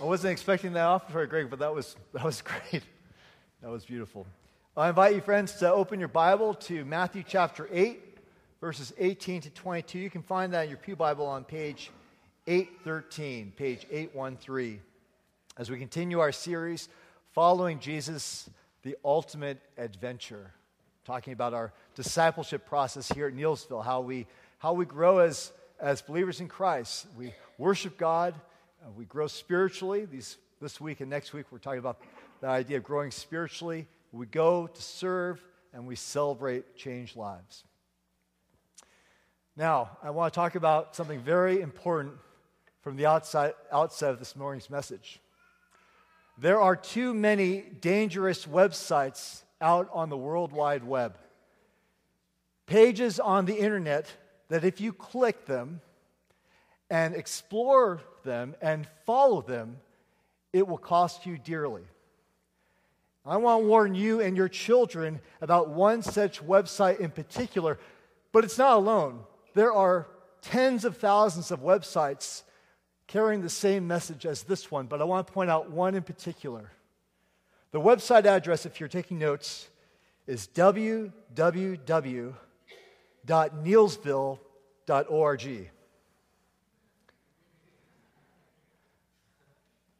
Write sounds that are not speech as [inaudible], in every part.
I wasn't expecting that off for Greg, but that was, that was [laughs] great. That was beautiful. I invite you, friends, to open your Bible to Matthew chapter 8, verses 18 to 22. You can find that in your Pew Bible on page 813, page 813, as we continue our series, Following Jesus, the Ultimate Adventure, talking about our discipleship process here at Neelsville, how we, how we grow as, as believers in Christ. We worship God, Uh, we grow spiritually. These, this week and next week, we're talking about the idea of growing spiritually. We go to serve and we celebrate changed lives. Now, I want to talk about something very important from the outside, outset of this morning's message. There are too many dangerous websites out on the World Wide Web. Pages on the internet that if you click them and explore them and follow them, it will cost you dearly. I want to warn you and your children about one such website in particular, but it's not alone. There are tens of thousands of websites carrying the same message as this one, but I want to point out one in particular. The website address, if you're taking notes, is www.neelsville.org.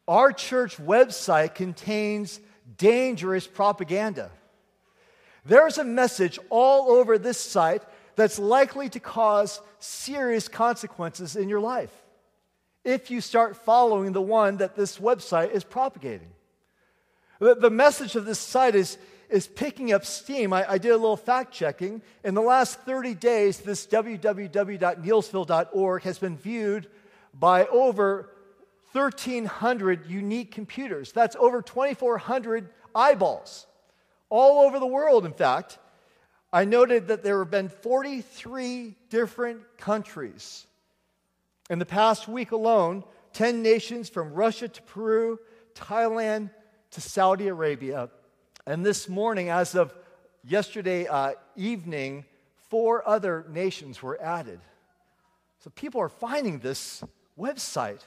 Our church website contains dangerous propaganda. There's a message all over this site that's likely to cause serious consequences in your life if you start following the one that this website is propagating. The, message of this site is, is picking up steam. I, I, did a little fact checking. In the last 30 days, this www.neelsville.org has been viewed by over 1,300 unique computers. That's over 2,400 eyeballs all over the world, in fact. I noted that there have been 43 different countries. In the past week alone, 10 nations from Russia to Peru, Thailand to Saudi Arabia. And this morning, as of yesterday uh, evening, four other nations were added. So people are finding this website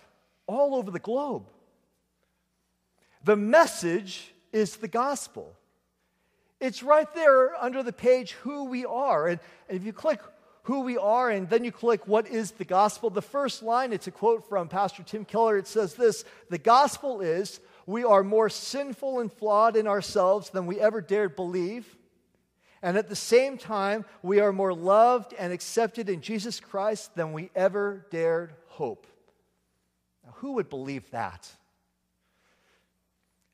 all over the globe. The message is the gospel. It's right there under the page, who we are. And, if you click who we are and then you click what is the gospel, the first line, it's a quote from Pastor Tim Keller. It says this The gospel is we are more sinful and flawed in ourselves than we ever dared believe. And at the same time, we are more loved and accepted in Jesus Christ than we ever dared hope. Who would believe that?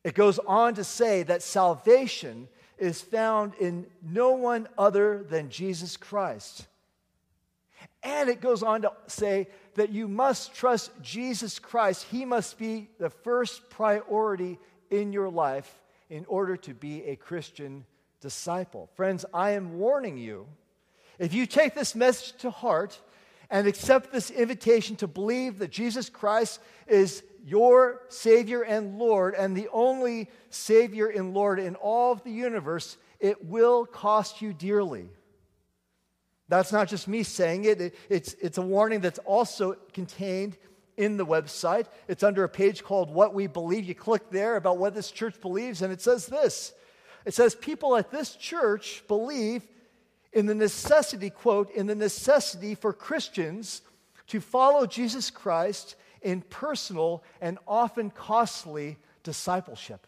It goes on to say that salvation is found in no one other than Jesus Christ. And it goes on to say that you must trust Jesus Christ. He must be the first priority in your life in order to be a Christian disciple. Friends, I am warning you if you take this message to heart and accept this invitation to believe that Jesus Christ is your Savior and Lord, and the only Savior and Lord in all of the universe, it will cost you dearly. That's not just me saying it, it's, it's a warning that's also contained in the website. It's under a page called What We Believe. You click there about what this church believes, and it says this it says, People at this church believe in the necessity, quote, in the necessity for Christians to follow Jesus Christ in personal and often costly discipleship.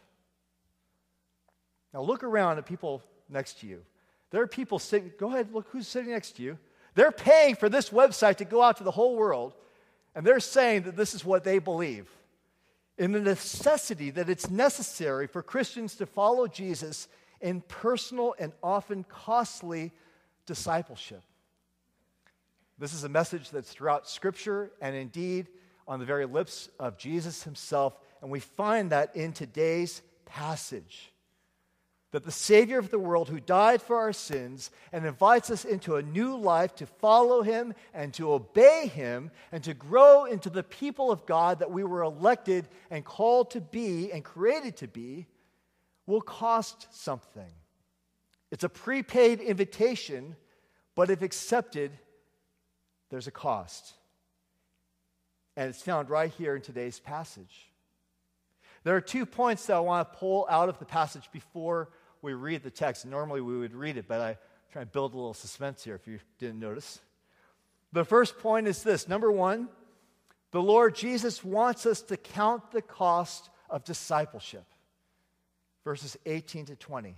Now, look around at people next to you. There are people sitting, go ahead, look who's sitting next to you. They're paying for this website to go out to the whole world, and they're saying that this is what they believe in the necessity that it's necessary for Christians to follow Jesus in personal and often costly discipleship. This is a message that's throughout Scripture and indeed on the very lips of Jesus himself. And we find that in today's passage. That the Savior of the world, who died for our sins and invites us into a new life to follow Him and to obey Him and to grow into the people of God that we were elected and called to be and created to be, will cost something. It's a prepaid invitation, but if accepted, there's a cost. And it's found right here in today's passage. There are two points that I want to pull out of the passage before we read the text. Normally we would read it, but I try to build a little suspense here if you didn't notice. The first point is this number one, the Lord Jesus wants us to count the cost of discipleship. Verses 18 to 20.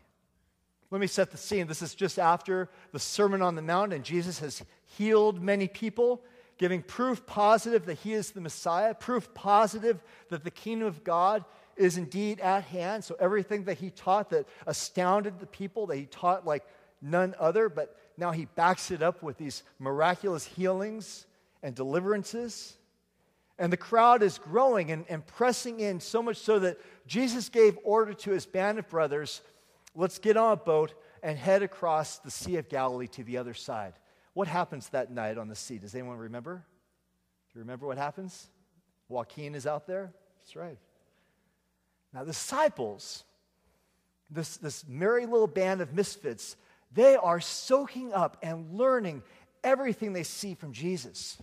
Let me set the scene. This is just after the Sermon on the Mount, and Jesus has healed many people, giving proof positive that he is the Messiah, proof positive that the kingdom of God is indeed at hand. So everything that he taught that astounded the people, that he taught like none other, but now he backs it up with these miraculous healings and deliverances. And the crowd is growing and, and pressing in so much so that Jesus gave order to his band of brothers Let's get on a boat and head across the Sea of Galilee to the other side. What happens that night on the sea? Does anyone remember? Do you remember what happens? Joaquin is out there? That's right. Now, the disciples, this, this merry little band of misfits, they are soaking up and learning everything they see from Jesus.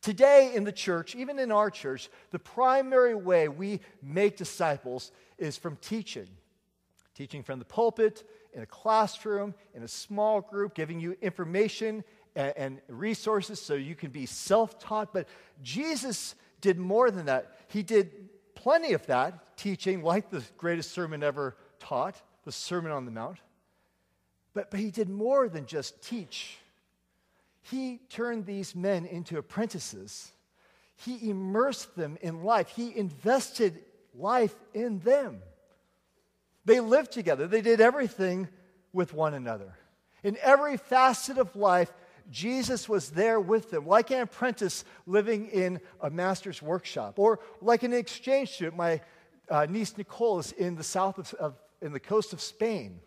Today in the church, even in our church, the primary way we make disciples is from teaching teaching from the pulpit, in a classroom, in a small group, giving you information and, and resources so you can be self taught. But Jesus did more than that. He did plenty of that, teaching, like the greatest sermon ever taught, the Sermon on the Mount. But, but he did more than just teach. He turned these men into apprentices. He immersed them in life. He invested life in them. They lived together, they did everything with one another. In every facet of life, Jesus was there with them, like an apprentice living in a master's workshop, or like an exchange student. My uh, niece Nicole is in the south of, of, in the coast of Spain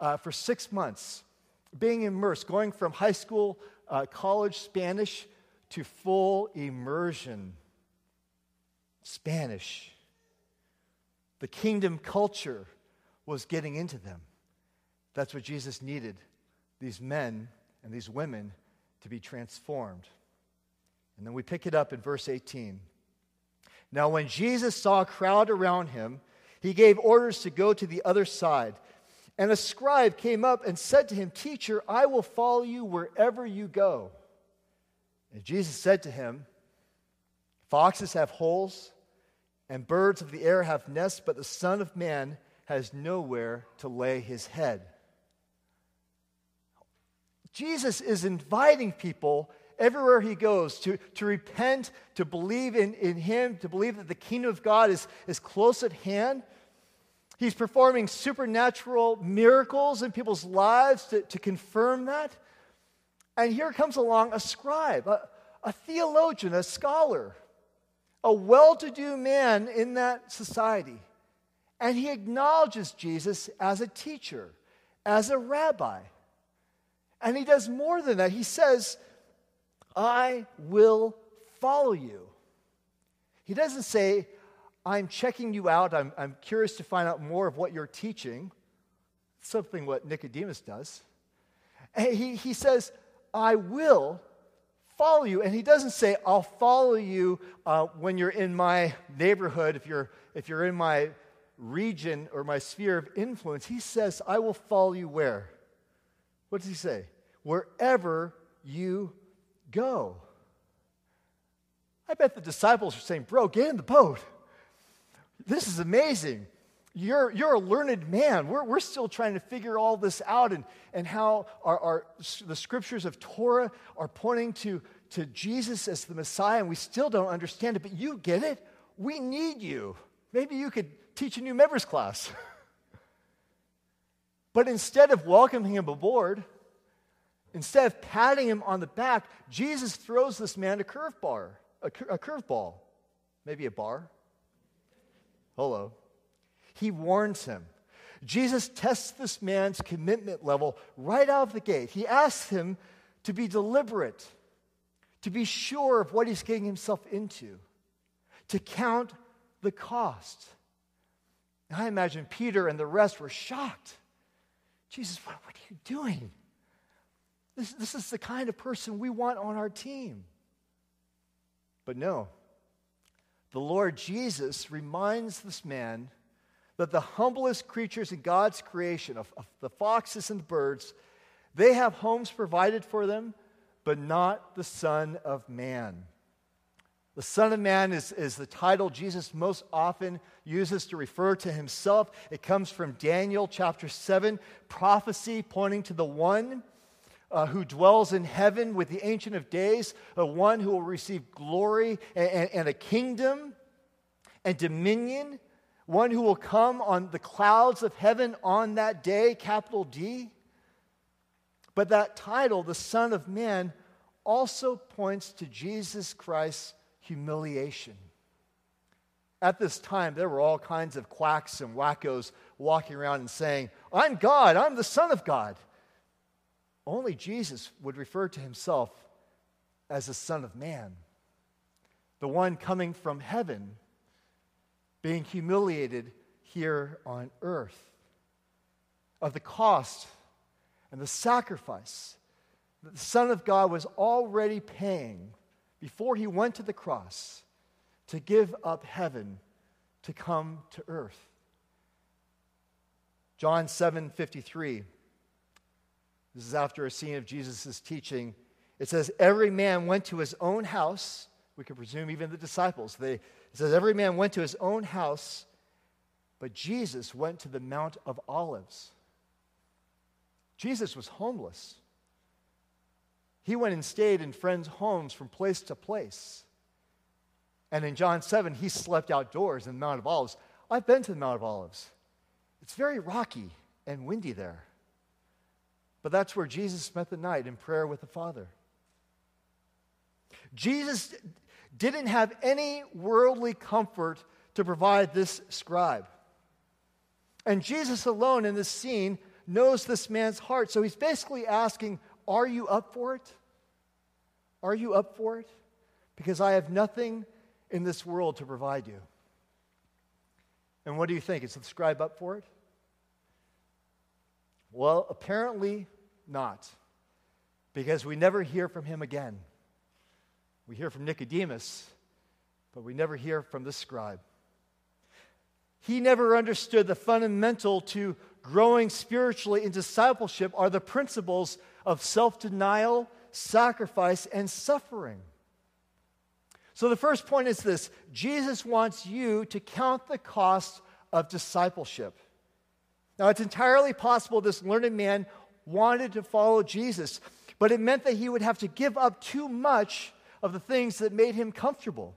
uh, for six months, being immersed, going from high school, uh, college Spanish to full immersion Spanish. The kingdom culture was getting into them. That's what Jesus needed these men and these women to be transformed. And then we pick it up in verse 18. Now, when Jesus saw a crowd around him, he gave orders to go to the other side. And a scribe came up and said to him, Teacher, I will follow you wherever you go. And Jesus said to him, Foxes have holes, and birds of the air have nests, but the Son of Man has nowhere to lay his head. Jesus is inviting people everywhere he goes to, to repent, to believe in, in him, to believe that the kingdom of God is, is close at hand. He's performing supernatural miracles in people's lives to, to confirm that. And here comes along a scribe, a, a theologian, a scholar, a well to do man in that society. And he acknowledges Jesus as a teacher, as a rabbi. And he does more than that. He says, I will follow you. He doesn't say, I'm checking you out. I'm, I'm curious to find out more of what you're teaching. Something what Nicodemus does. And he, he says, I will follow you. And he doesn't say, I'll follow you uh, when you're in my neighborhood, if you're, if you're in my region or my sphere of influence, he says, I will follow you where? What does he say? Wherever you go. I bet the disciples are saying, Bro, get in the boat. This is amazing. You're, you're a learned man. We're, we're still trying to figure all this out and, and how our, our, the scriptures of Torah are pointing to, to Jesus as the Messiah, and we still don't understand it, but you get it. We need you. Maybe you could teach a new members class. [laughs] but instead of welcoming him aboard, instead of patting him on the back, Jesus throws this man a curve bar, a, a curveball, maybe a bar. Hello. He warns him. Jesus tests this man's commitment level right out of the gate. He asks him to be deliberate, to be sure of what he's getting himself into, to count the cost. I imagine Peter and the rest were shocked. Jesus, what, what are you doing? This, this is the kind of person we want on our team. But no, the Lord Jesus reminds this man that the humblest creatures in God's creation, of, of, the foxes and the birds, they have homes provided for them, but not the Son of Man. The Son of Man is, is the title Jesus most often uses to refer to himself. It comes from Daniel chapter 7, prophecy pointing to the one uh, who dwells in heaven with the Ancient of Days, the one who will receive glory and, and, and a kingdom and dominion, one who will come on the clouds of heaven on that day, capital D. But that title, the Son of Man, also points to Jesus Christ's humiliation. At this time, there were all kinds of quacks and wackos walking around and saying, I'm God, I'm the Son of God. Only Jesus would refer to himself as the Son of Man, the one coming from heaven, being humiliated here on earth. Of the cost and the sacrifice that the Son of God was already paying before he went to the cross to give up heaven to come to earth. John 7 53. This is after a scene of Jesus' teaching. It says, Every man went to his own house. We could presume even the disciples. They, it says, Every man went to his own house, but Jesus went to the Mount of Olives. Jesus was homeless. He went and stayed in friends' homes from place to place. And in John 7, he slept outdoors in the Mount of Olives. I've been to the Mount of Olives. It's very rocky and windy there. But that's where Jesus spent the night in prayer with the Father. Jesus didn't have any worldly comfort to provide this scribe. And Jesus alone in this scene knows this man's heart. So he's basically asking, are you up for it? Are you up for it? Because I have nothing in this world to provide you. And what do you think? Is the scribe up for it? Well, apparently not, because we never hear from him again. We hear from Nicodemus, but we never hear from the scribe. He never understood the fundamental to growing spiritually in discipleship are the principles of self denial, sacrifice, and suffering. So the first point is this Jesus wants you to count the cost of discipleship. Now, it's entirely possible this learned man wanted to follow Jesus, but it meant that he would have to give up too much of the things that made him comfortable.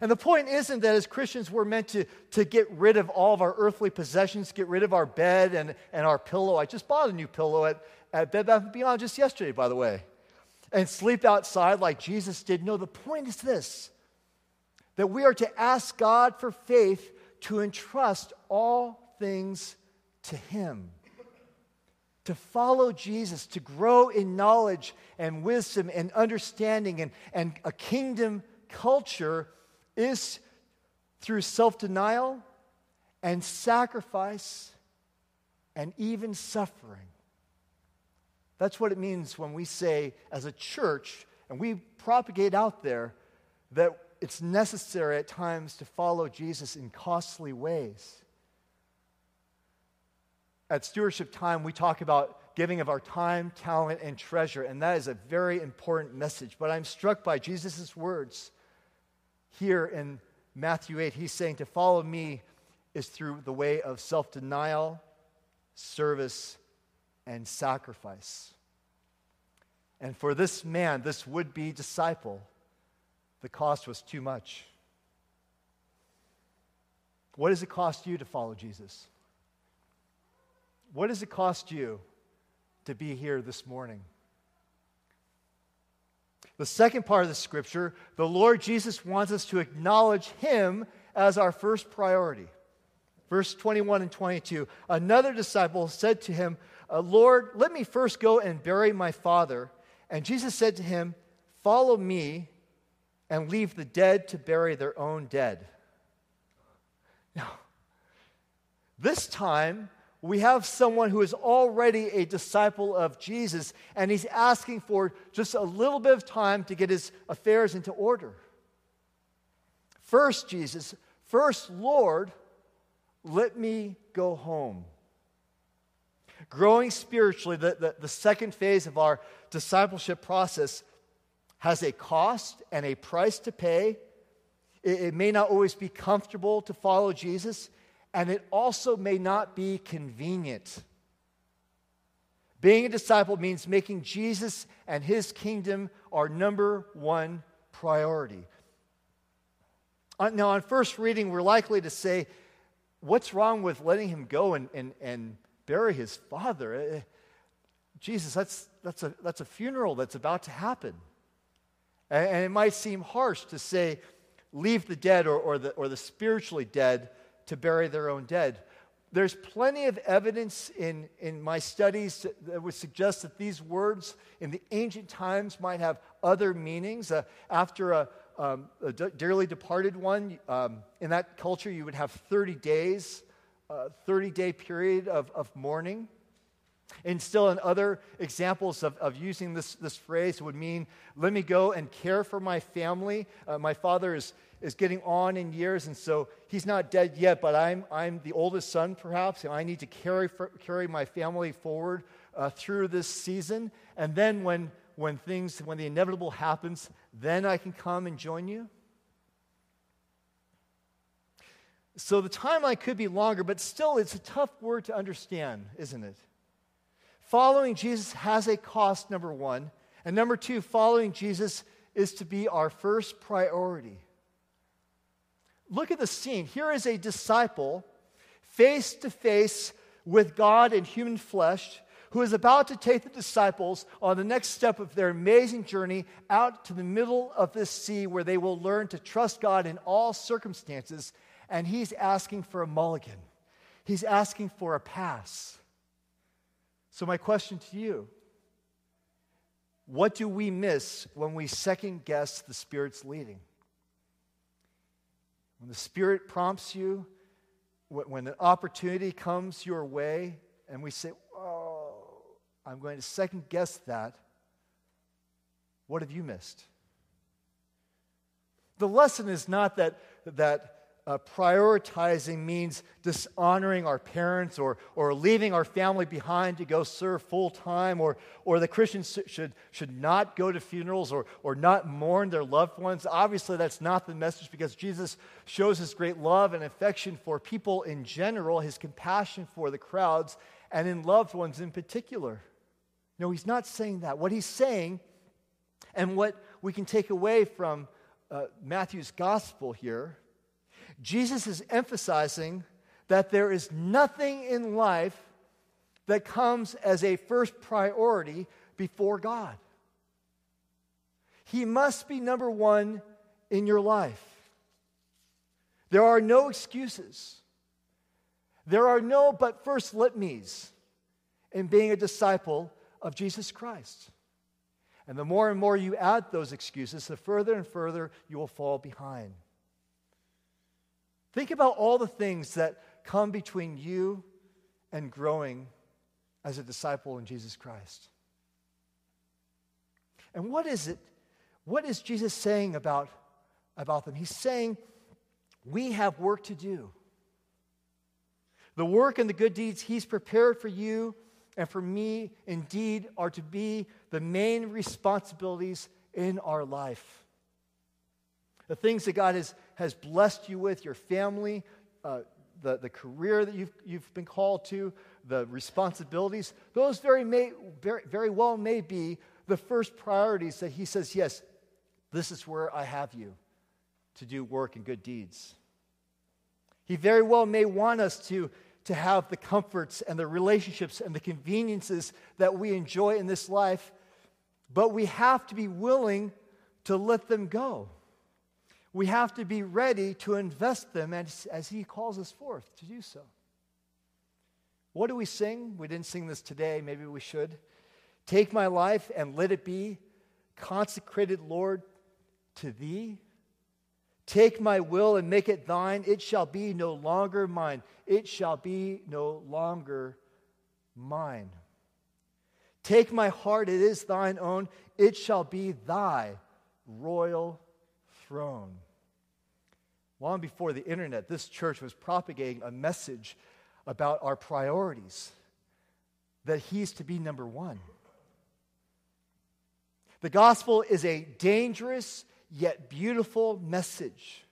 And the point isn't that as Christians we're meant to, to get rid of all of our earthly possessions, get rid of our bed and, and our pillow. I just bought a new pillow at, at Bed Bath & Beyond just yesterday, by the way. And sleep outside like Jesus did. No, the point is this that we are to ask God for faith to entrust all things to Him. To follow Jesus, to grow in knowledge and wisdom and understanding and, and a kingdom culture is through self denial and sacrifice and even suffering. That's what it means when we say, as a church, and we propagate out there, that it's necessary at times to follow Jesus in costly ways. At stewardship time, we talk about giving of our time, talent, and treasure, and that is a very important message. But I'm struck by Jesus' words here in Matthew 8. He's saying to follow me is through the way of self denial, service, and sacrifice. And for this man, this would be disciple, the cost was too much. What does it cost you to follow Jesus? What does it cost you to be here this morning? The second part of the scripture, the Lord Jesus wants us to acknowledge Him as our first priority. Verse 21 and 22 Another disciple said to him, uh, Lord, let me first go and bury my father. And Jesus said to him, Follow me and leave the dead to bury their own dead. Now, this time, we have someone who is already a disciple of Jesus, and he's asking for just a little bit of time to get his affairs into order. First, Jesus, first, Lord, let me go home. Growing spiritually, the, the, the, second phase of our discipleship process, has a cost and a price to pay. It, it may not always be comfortable to follow Jesus, and it also may not be convenient. Being a disciple means making Jesus and his kingdom our number one priority. Uh, now, on first reading, we're likely to say, What's wrong with letting him go and, and, and bury his father? Uh, Jesus, that's, that's, a, that's a funeral that's about to happen. And, and it might seem harsh to say, Leave the dead or, or, the, or the spiritually dead to bury their own dead there's plenty of evidence in, in my studies that would suggest that these words in the ancient times might have other meanings. Uh, after a, um, a dearly departed one, um, in that culture, you would have 30 days, uh, 30 day period of, of mourning. And still, in other examples of, of using this, this phrase, would mean, let me go and care for my family. Uh, my father is, is getting on in years, and so he's not dead yet, but I'm, I'm the oldest son, perhaps, and I need to carry, for, carry my family forward uh, through this season. And then when, when things, when the inevitable happens, then I can come and join you. So the timeline could be longer, but still, it's a tough word to understand, isn't it? Following Jesus has a cost, number one. And number two, following Jesus is to be our first priority. Look at the scene. Here is a disciple face to face with God in human flesh who is about to take the disciples on the next step of their amazing journey out to the middle of this sea where they will learn to trust God in all circumstances. And he's asking for a mulligan, he's asking for a pass. So, my question to you what do we miss when we second guess the Spirit's leading? When the Spirit prompts you, when an opportunity comes your way, and we say, Oh, I'm going to second guess that, what have you missed? The lesson is not that, that uh, prioritizing means dishonoring our parents or, or leaving our family behind to go serve full time, or, or the Christians should, should not go to funerals or, or not mourn their loved ones. Obviously, that's not the message because Jesus shows his great love and affection for people in general, his compassion for the crowds, and in loved ones in particular. No, he's not saying that. What he's saying, and what we can take away from uh, Matthew's gospel here, Jesus is emphasizing that there is nothing in life that comes as a first priority before God. He must be number one in your life. There are no excuses. There are no but first let me's in being a disciple of Jesus Christ. And the more and more you add those excuses, the further and further you will fall behind. Think about all the things that come between you and growing as a disciple in Jesus Christ. And what is it? What is Jesus saying about, about them? He's saying, We have work to do. The work and the good deeds He's prepared for you and for me, indeed, are to be the main responsibilities in our life. The things that God has has blessed you with, your family, uh, the, the career that you've, you've been called to, the responsibilities, those very, may, very, very well may be the first priorities that He says, Yes, this is where I have you to do work and good deeds. He very well may want us to, to have the comforts and the relationships and the conveniences that we enjoy in this life, but we have to be willing to let them go we have to be ready to invest them as, as He calls us forth to do so. What do we sing? We didn't sing this today, maybe we should. Take my life and let it be consecrated, Lord, to Thee. Take my will and make it thine. It shall be no longer mine. It shall be no longer mine. Take my heart, it is thine own. It shall be thy royal throne. Long before the internet, this church was propagating a message about our priorities, that He's to be number one. The gospel is a dangerous yet beautiful message.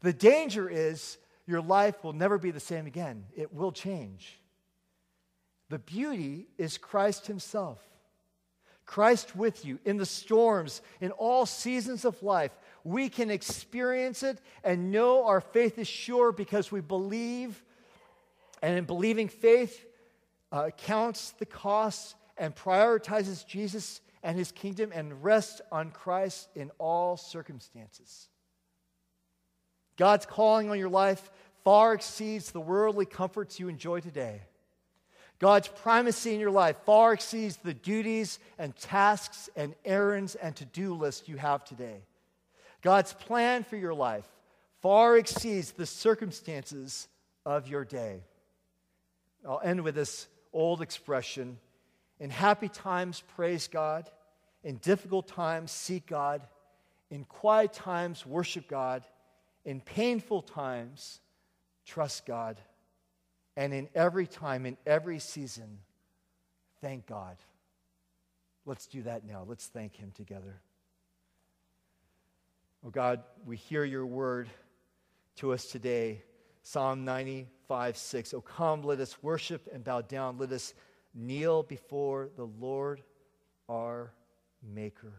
The danger is your life will never be the same again, it will change. The beauty is Christ Himself. Christ with you in the storms, in all seasons of life. We can experience it and know our faith is sure because we believe. And in believing faith, uh, counts the costs and prioritizes Jesus and his kingdom and rests on Christ in all circumstances. God's calling on your life far exceeds the worldly comforts you enjoy today. God's primacy in your life far exceeds the duties and tasks and errands and to do lists you have today. God's plan for your life far exceeds the circumstances of your day. I'll end with this old expression In happy times, praise God. In difficult times, seek God. In quiet times, worship God. In painful times, trust God. And in every time, in every season, thank God. Let's do that now. Let's thank Him together. Oh God, we hear your word to us today. Psalm 95 6. Oh, come, let us worship and bow down. Let us kneel before the Lord our Maker.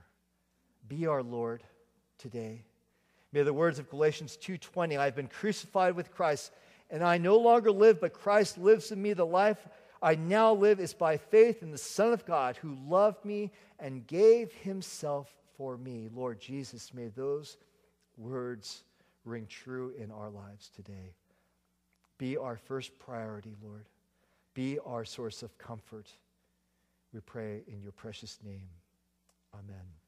Be our Lord today. May the words of Galatians 2:20, I've been crucified with Christ and I no longer live, but Christ lives in me. The life I now live is by faith in the Son of God who loved me and gave himself for me. Lord Jesus, may those words ring true in our lives today. Be our first priority, Lord. Be our source of comfort. We pray in your precious name. Amen.